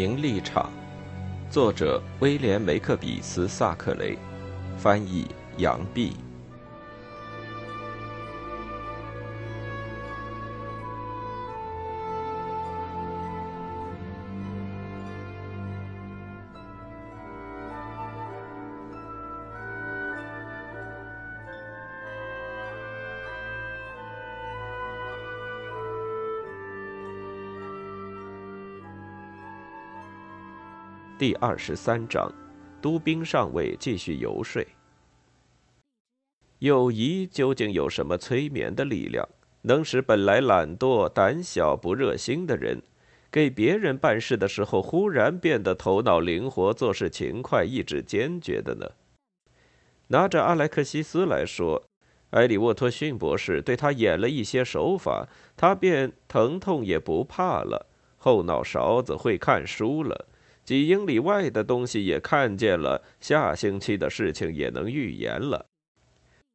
名立场，作者威廉·梅克比斯·萨克雷，翻译杨毕。第二十三章，都兵上尉继续游说。友谊究竟有什么催眠的力量，能使本来懒惰、胆小、不热心的人，给别人办事的时候忽然变得头脑灵活、做事勤快、意志坚决的呢？拿着阿莱克西斯来说，埃里沃托逊博士对他演了一些手法，他便疼痛也不怕了，后脑勺子会看书了。几英里外的东西也看见了，下星期的事情也能预言了，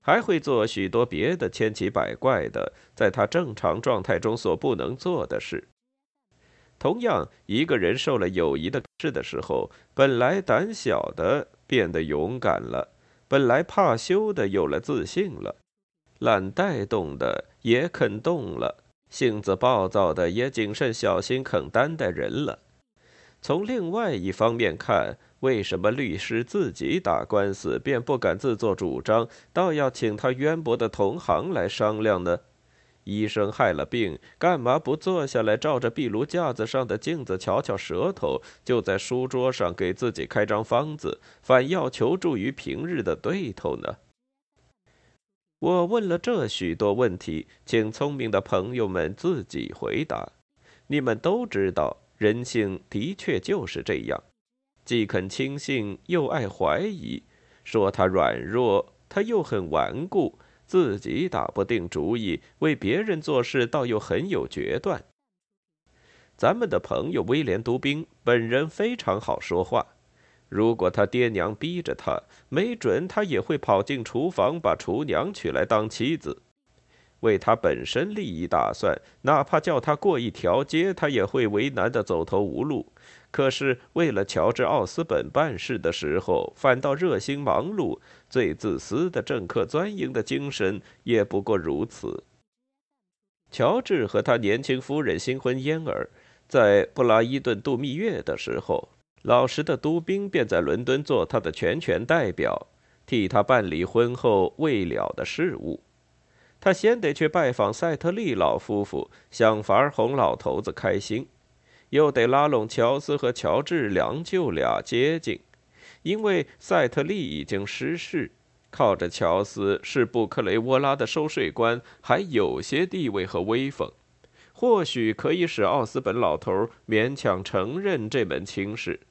还会做许多别的千奇百怪的，在他正常状态中所不能做的事。同样，一个人受了友谊的事的时候，本来胆小的变得勇敢了，本来怕羞的有了自信了，懒带动的也肯动了，性子暴躁的也谨慎小心肯担待人了。从另外一方面看，为什么律师自己打官司便不敢自作主张，倒要请他渊博的同行来商量呢？医生害了病，干嘛不坐下来，照着壁炉架子上的镜子瞧瞧舌头，就在书桌上给自己开张方子，反要求助于平日的对头呢？我问了这许多问题，请聪明的朋友们自己回答。你们都知道。人性的确就是这样，既肯轻信，又爱怀疑。说他软弱，他又很顽固，自己打不定主意，为别人做事倒又很有决断。咱们的朋友威廉·都宾本人非常好说话，如果他爹娘逼着他，没准他也会跑进厨房把厨娘娶来当妻子。为他本身利益打算，哪怕叫他过一条街，他也会为难的走投无路。可是为了乔治·奥斯本办事的时候，反倒热心忙碌。最自私的政客钻营的精神也不过如此。乔治和他年轻夫人新婚燕尔，在布拉伊顿度蜜月的时候，老实的都兵便在伦敦做他的全权代表，替他办理婚后未了的事务。他先得去拜访赛特利老夫妇，想法哄老头子开心，又得拉拢乔斯和乔治两舅俩接近，因为赛特利已经失势，靠着乔斯是布克雷沃拉的收税官，还有些地位和威风，或许可以使奥斯本老头勉强承认这门亲事。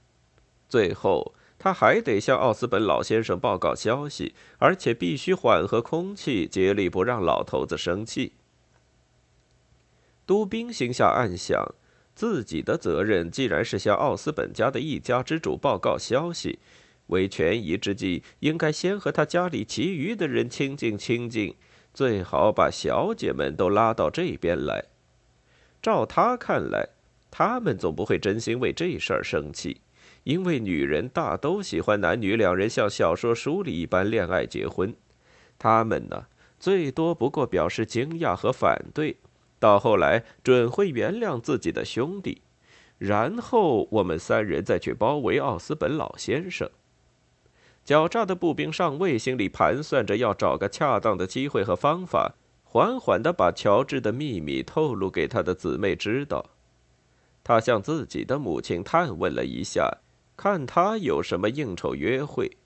最后。他还得向奥斯本老先生报告消息，而且必须缓和空气，竭力不让老头子生气。都兵心下暗想，自己的责任既然是向奥斯本家的一家之主报告消息，为权宜之计，应该先和他家里其余的人亲近亲近，最好把小姐们都拉到这边来。照他看来，他们总不会真心为这事儿生气。因为女人大都喜欢男女两人像小说书里一般恋爱结婚，他们呢最多不过表示惊讶和反对，到后来准会原谅自己的兄弟，然后我们三人再去包围奥斯本老先生。狡诈的步兵上尉心里盘算着要找个恰当的机会和方法，缓缓地把乔治的秘密透露给他的姊妹知道。他向自己的母亲探问了一下。看他有什么应酬约会，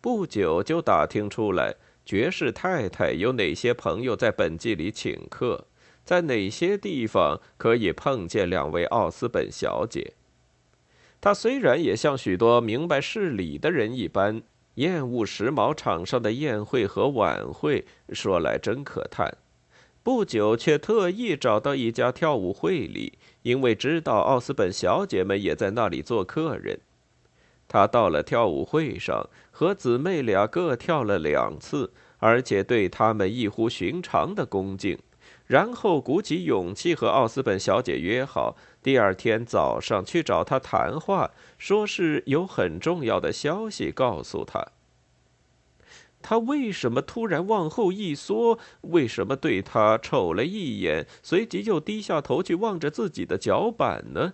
不久就打听出来爵士太太有哪些朋友在本季里请客，在哪些地方可以碰见两位奥斯本小姐。他虽然也像许多明白事理的人一般厌恶时髦场上的宴会和晚会，说来真可叹，不久却特意找到一家跳舞会里，因为知道奥斯本小姐们也在那里做客人。他到了跳舞会上，和姊妹俩各跳了两次，而且对他们异乎寻常的恭敬，然后鼓起勇气和奥斯本小姐约好，第二天早上去找她谈话，说是有很重要的消息告诉她。他为什么突然往后一缩？为什么对他瞅了一眼，随即又低下头去望着自己的脚板呢？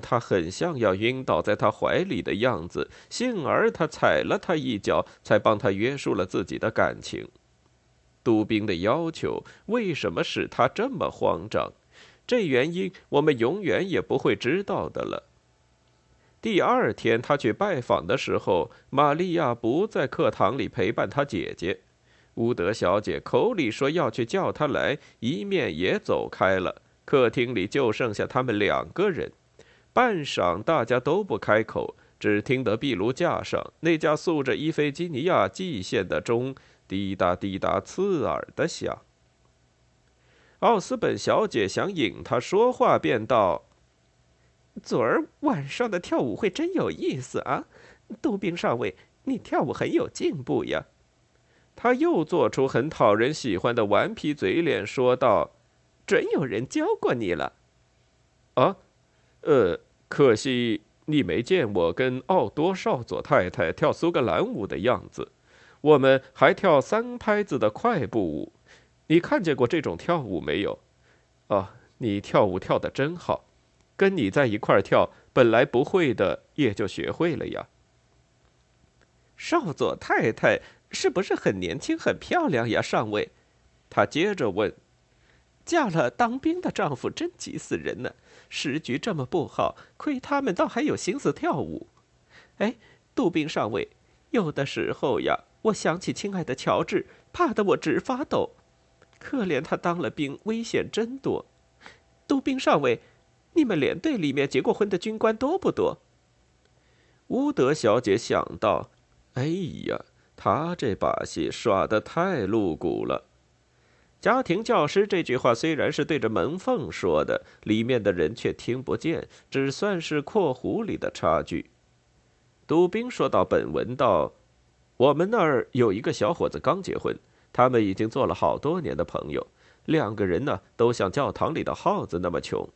他很像要晕倒在他怀里的样子，幸而他踩了他一脚，才帮他约束了自己的感情。杜宾的要求为什么使他这么慌张？这原因我们永远也不会知道的了。第二天，他去拜访的时候，玛利亚不在课堂里陪伴他姐姐。乌德小姐口里说要去叫他来，一面也走开了。客厅里就剩下他们两个人。半晌，大家都不开口，只听得壁炉架上那架塑着伊菲基尼亚祭献的钟滴答滴答刺耳的响。奥斯本小姐想引他说话，便道。昨儿晚上的跳舞会真有意思啊，杜宾上尉，你跳舞很有进步呀。他又做出很讨人喜欢的顽皮嘴脸，说道：“准有人教过你了。”啊，呃，可惜你没见我跟奥多少佐太太跳苏格兰舞的样子，我们还跳三拍子的快步舞。你看见过这种跳舞没有？哦，你跳舞跳得真好。跟你在一块儿跳，本来不会的也就学会了呀。少佐太太是不是很年轻、很漂亮呀，上尉？他接着问。嫁了当兵的丈夫真急死人呢。时局这么不好，亏他们倒还有心思跳舞。哎，杜宾上尉，有的时候呀，我想起亲爱的乔治，怕得我直发抖。可怜他当了兵，危险真多。杜宾上尉。你们连队里面结过婚的军官多不多？乌德小姐想到：“哎呀，他这把戏耍得太露骨了。”家庭教师这句话虽然是对着门缝说的，里面的人却听不见，只算是括弧里的插句。杜宾说到本文道：“我们那儿有一个小伙子刚结婚，他们已经做了好多年的朋友，两个人呢都像教堂里的耗子那么穷。”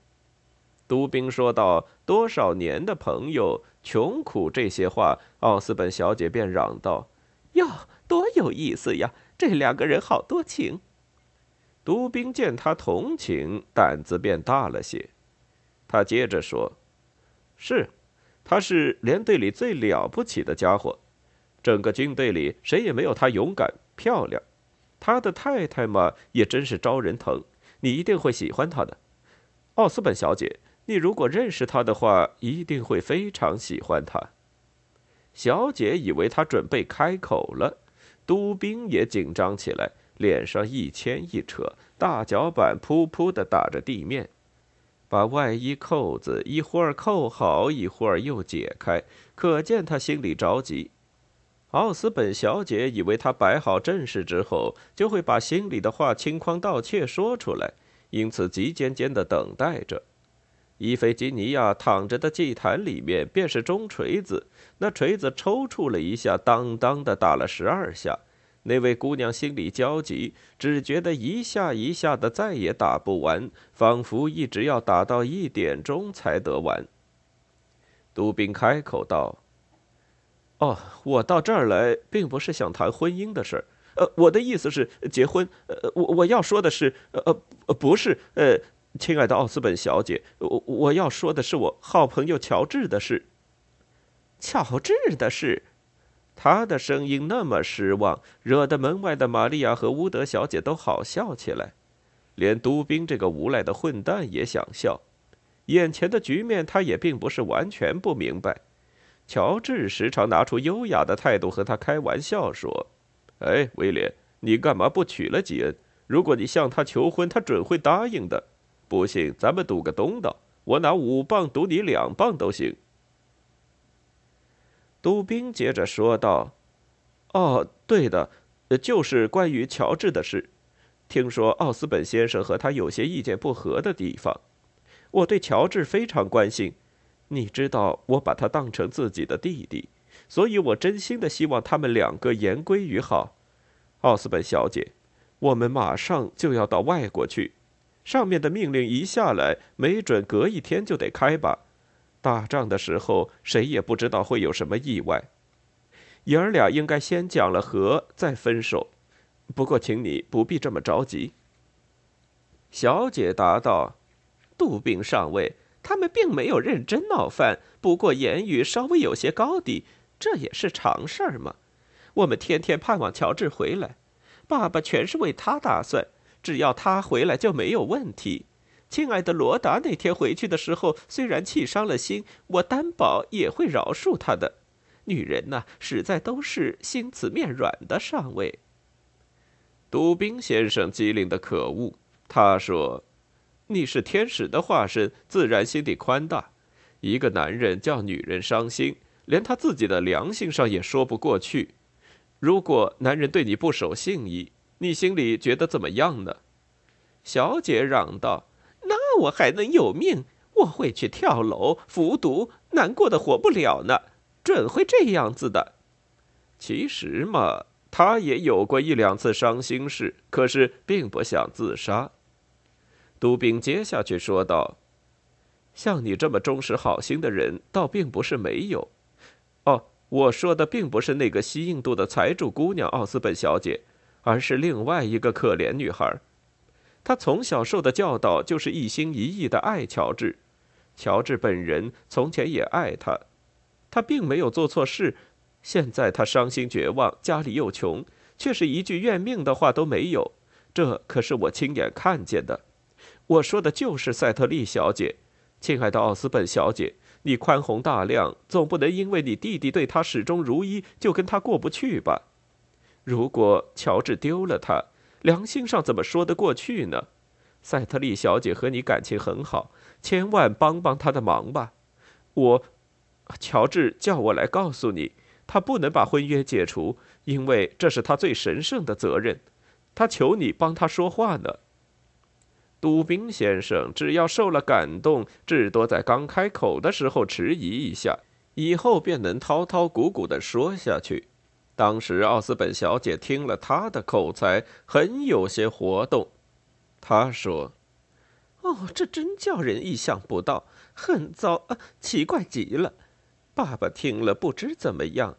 杜宾说道：“多少年的朋友，穷苦这些话。”奥斯本小姐便嚷道：“哟，多有意思呀！这两个人好多情。”杜宾见他同情，胆子便大了些。他接着说：“是，他是连队里最了不起的家伙，整个军队里谁也没有他勇敢、漂亮。他的太太嘛，也真是招人疼，你一定会喜欢他的，奥斯本小姐。”你如果认识他的话，一定会非常喜欢他。小姐以为他准备开口了，杜宾也紧张起来，脸上一牵一扯，大脚板噗噗的打着地面，把外衣扣子一会儿扣好，一会儿又解开，可见他心里着急。奥斯本小姐以为他摆好阵势之后，就会把心里的话轻狂盗窃说出来，因此急尖尖的等待着。伊菲吉尼亚躺着的祭坛里面便是钟锤子，那锤子抽搐了一下，当当的打了十二下。那位姑娘心里焦急，只觉得一下一下的再也打不完，仿佛一直要打到一点钟才得完。杜宾开口道：“哦，我到这儿来并不是想谈婚姻的事儿，呃，我的意思是结婚。呃，我我要说的是，呃呃，不是，呃。”亲爱的奥斯本小姐，我我要说的是我好朋友乔治的事。乔治的事，他的声音那么失望，惹得门外的玛利亚和乌德小姐都好笑起来，连都兵这个无赖的混蛋也想笑。眼前的局面，他也并不是完全不明白。乔治时常拿出优雅的态度和他开玩笑说：“哎，威廉，你干嘛不娶了吉恩？如果你向他求婚，他准会答应的。”不信，咱们赌个东道，我拿五磅赌你两磅都行。杜宾接着说道：“哦，对的，就是关于乔治的事。听说奥斯本先生和他有些意见不合的地方。我对乔治非常关心，你知道，我把他当成自己的弟弟，所以我真心的希望他们两个言归于好。奥斯本小姐，我们马上就要到外国去。”上面的命令一下来，没准隔一天就得开吧。打仗的时候，谁也不知道会有什么意外。爷儿俩应该先讲了和，再分手。不过，请你不必这么着急。”小姐答道：“杜宾上尉，他们并没有认真闹翻，不过言语稍微有些高低，这也是常事儿嘛。我们天天盼望乔治回来，爸爸全是为他打算，只要他回来就没有问题。亲爱的罗达那天回去的时候，虽然气伤了心，我担保也会饶恕他的。女人呐，实在都是心慈面软的，上尉。”杜宾先生机灵的可恶。他说：“你是天使的化身，自然心地宽大。一个男人叫女人伤心，连他自己的良心上也说不过去。如果男人对你不守信义，你心里觉得怎么样呢？”小姐嚷道：“我还能有命？我会去跳楼、服毒，难过的活不了呢。准会这样子的。其实嘛，他也有过一两次伤心事，可是并不想自杀。”杜宾接下去说道：“像你这么忠实好心的人，倒并不是没有。哦，我说的并不是那个西印度的财主姑娘奥斯本小姐，而是另外一个可怜女孩。他从小受的教导就是一心一意的爱乔治。乔治本人从前也爱他，他并没有做错事。现在他伤心绝望，家里又穷，却是一句怨命的话都没有。这可是我亲眼看见的。”我说的就是赛特利小姐，亲爱的奥斯本小姐，你宽宏大量，总不能因为你弟弟对他始终如一，就跟他过不去吧？如果乔治丢了他，良心上怎么说得过去呢？赛特利小姐和你感情很好，千万帮帮她的忙吧。我，乔治叫我来告诉你，他不能把婚约解除，因为这是他最神圣的责任。他求你帮他说话呢。杜宾先生只要受了感动，至多在刚开口的时候迟疑一下，以后便能滔滔古古的说下去。当时奥斯本小姐听了他的口才，很有些活动。她说：“哦，这真叫人意想不到，很糟啊，奇怪极了。爸爸听了不知怎么样。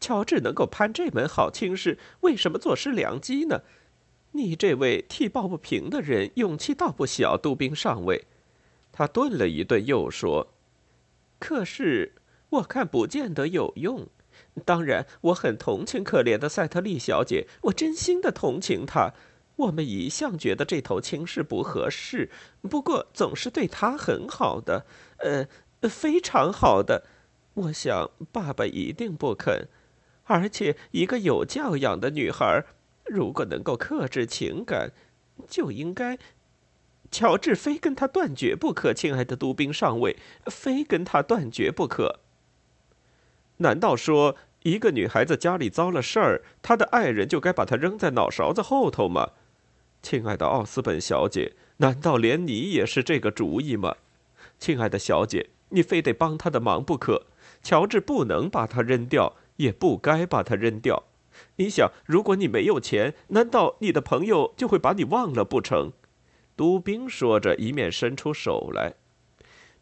乔治能够攀这门好亲事，为什么坐失良机呢？”你这位替抱不平的人，勇气倒不小。杜宾上尉，他顿了一顿，又说：“可是我看不见得有用。当然，我很同情可怜的赛特利小姐，我真心的同情她。我们一向觉得这头亲是不合适，不过总是对她很好的，呃，非常好的。我想爸爸一定不肯，而且一个有教养的女孩。”如果能够克制情感，就应该。乔治非跟他断绝不可，亲爱的都兵上尉，非跟他断绝不可。难道说一个女孩子家里遭了事儿，她的爱人就该把她扔在脑勺子后头吗？亲爱的奥斯本小姐，难道连你也是这个主意吗？亲爱的小姐，你非得帮他的忙不可。乔治不能把他扔掉，也不该把他扔掉。你想，如果你没有钱，难道你的朋友就会把你忘了不成？杜宾说着，一面伸出手来。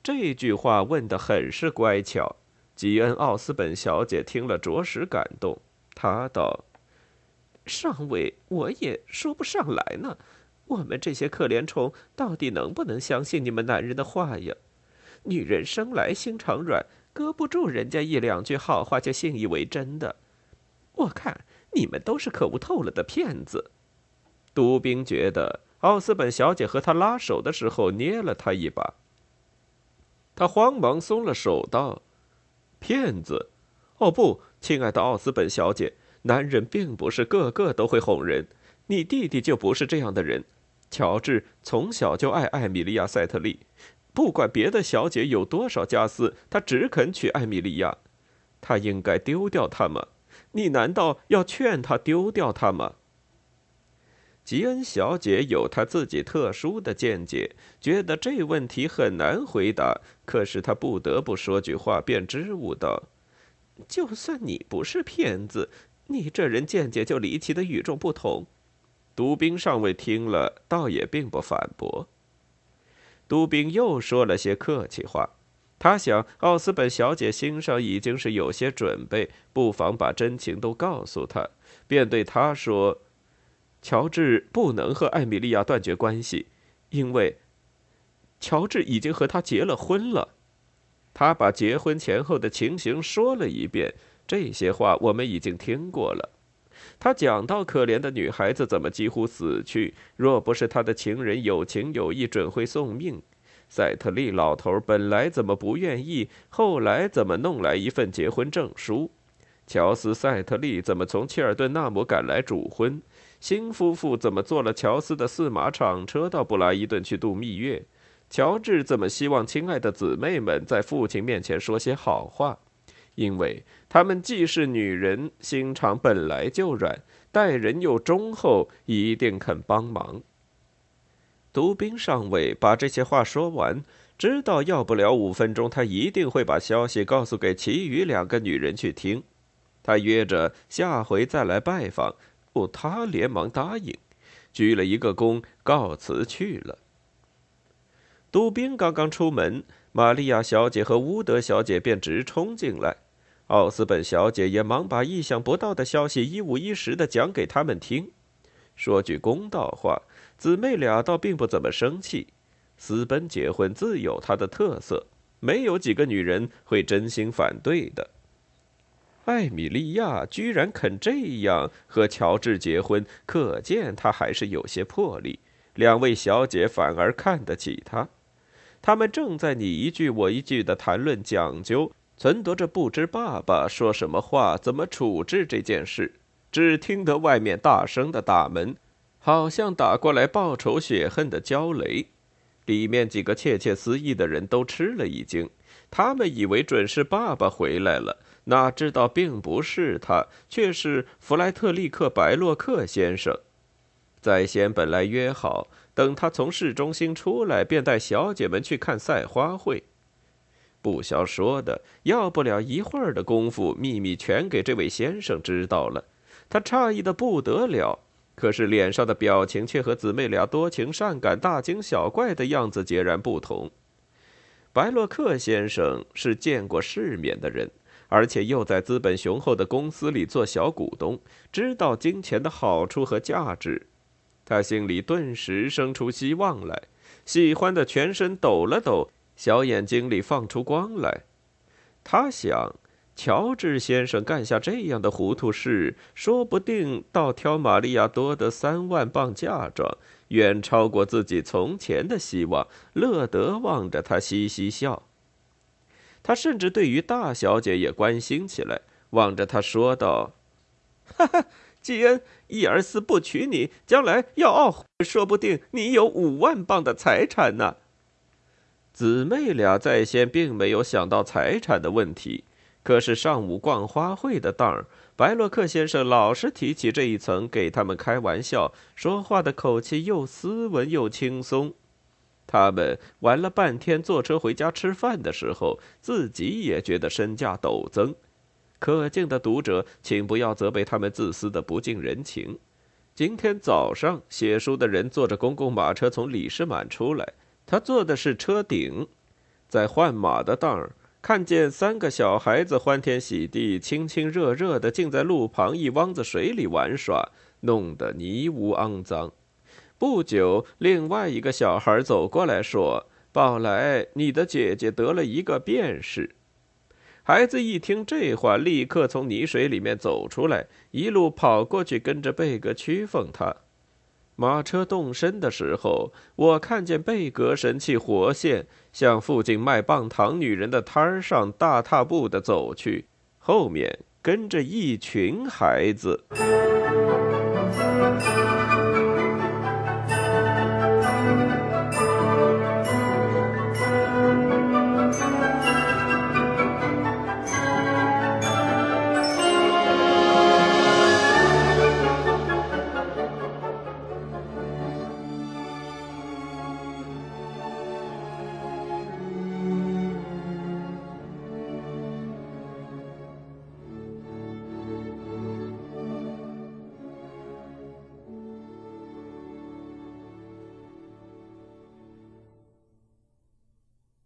这句话问得很是乖巧。吉恩·奥斯本小姐听了，着实感动。她道：“上尉，我也说不上来呢。我们这些可怜虫，到底能不能相信你们男人的话呀？女人生来心肠软，搁不住人家一两句好话就信以为真的。我看。”你们都是可恶透了的骗子。杜宾觉得奥斯本小姐和他拉手的时候捏了他一把。他慌忙松了手，道：“骗子？哦不，亲爱的奥斯本小姐，男人并不是个个都会哄人。你弟弟就不是这样的人。乔治从小就爱艾米莉亚·塞特利，不管别的小姐有多少家私，他只肯娶艾米莉亚。他应该丢掉她吗？”你难道要劝他丢掉她吗？吉恩小姐有她自己特殊的见解，觉得这问题很难回答。可是他不得不说句话，便支吾道：“就算你不是骗子，你这人见解就离奇的与众不同。杜宾上尉听了，倒也并不反驳。杜宾又说了些客气话，他想奥斯本小姐心上已经是有些准备，不妨把真情都告诉她，便对他说：“乔治不能和艾米莉亚断绝关系，因为乔治已经和她结了婚了。”他把结婚前后的情形说了一遍，这些话我们已经听过了。他讲到可怜的女孩子怎么几乎死去，若不是他的情人有情有义，准会送命。赛特利老头本来怎么不愿意，后来怎么弄来一份结婚证书？乔斯·赛特利怎么从切尔顿纳姆赶来主婚？新夫妇怎么坐了乔斯的四马场车到布拉伊顿去度蜜月？乔治怎么希望亲爱的姊妹们在父亲面前说些好话？因为他们既是女人，心肠本来就软，待人又忠厚，一定肯帮忙。独兵上尉把这些话说完，知道要不了五分钟，他一定会把消息告诉给其余两个女人去听。他约着下回再来拜访，不，他连忙答应，鞠了一个躬，告辞去了。杜宾刚刚出门，玛利亚小姐和乌德小姐便直冲进来。奥斯本小姐也忙把意想不到的消息一五一十的讲给他们听。说句公道话，姊妹俩倒并不怎么生气。私奔结婚自有它的特色，没有几个女人会真心反对的。艾米莉亚居然肯这样和乔治结婚，可见她还是有些魄力。两位小姐反而看得起她。他们正在你一句我一句的谈论讲究，忖度着不知爸爸说什么话，怎么处置这件事。只听得外面大声的打门，好像打过来报仇雪恨的焦雷。里面几个窃窃私语的人都吃了一惊，他们以为准是爸爸回来了，哪知道并不是他，却是弗莱特利克·白洛克先生。在先本来约好。等他从市中心出来，便带小姐们去看赛花会。不消说的，要不了一会儿的功夫，秘密全给这位先生知道了。他诧异的不得了，可是脸上的表情却和姊妹俩多情善感、大惊小怪的样子截然不同。白洛克先生是见过世面的人，而且又在资本雄厚的公司里做小股东，知道金钱的好处和价值。他心里顿时生出希望来，喜欢的全身抖了抖，小眼睛里放出光来。他想，乔治先生干下这样的糊涂事，说不定倒挑玛利亚多的三万镑嫁妆，远超过自己从前的希望。乐得望着他嘻嘻笑。他甚至对于大小姐也关心起来，望着他说道：“哈哈。”既然伊尔斯不娶你，将来要懊悔，说不定你有五万镑的财产呢。姊妹俩在先并没有想到财产的问题，可是上午逛花卉的当儿，白洛克先生老是提起这一层，给他们开玩笑，说话的口气又斯文又轻松。他们玩了半天，坐车回家吃饭的时候，自己也觉得身价陡增。可敬的读者，请不要责备他们自私的不近人情。今天早上，写书的人坐着公共马车从李士满出来，他坐的是车顶，在换马的当儿，看见三个小孩子欢天喜地、亲亲热热的，竟在路旁一汪子水里玩耍，弄得泥污肮脏。不久，另外一个小孩走过来说：“宝来，你的姐姐得了一个便士。”孩子一听这话，立刻从泥水里面走出来，一路跑过去，跟着贝格屈奉他。马车动身的时候，我看见贝格神气活现，向附近卖棒糖女人的摊儿上大踏步的走去，后面跟着一群孩子。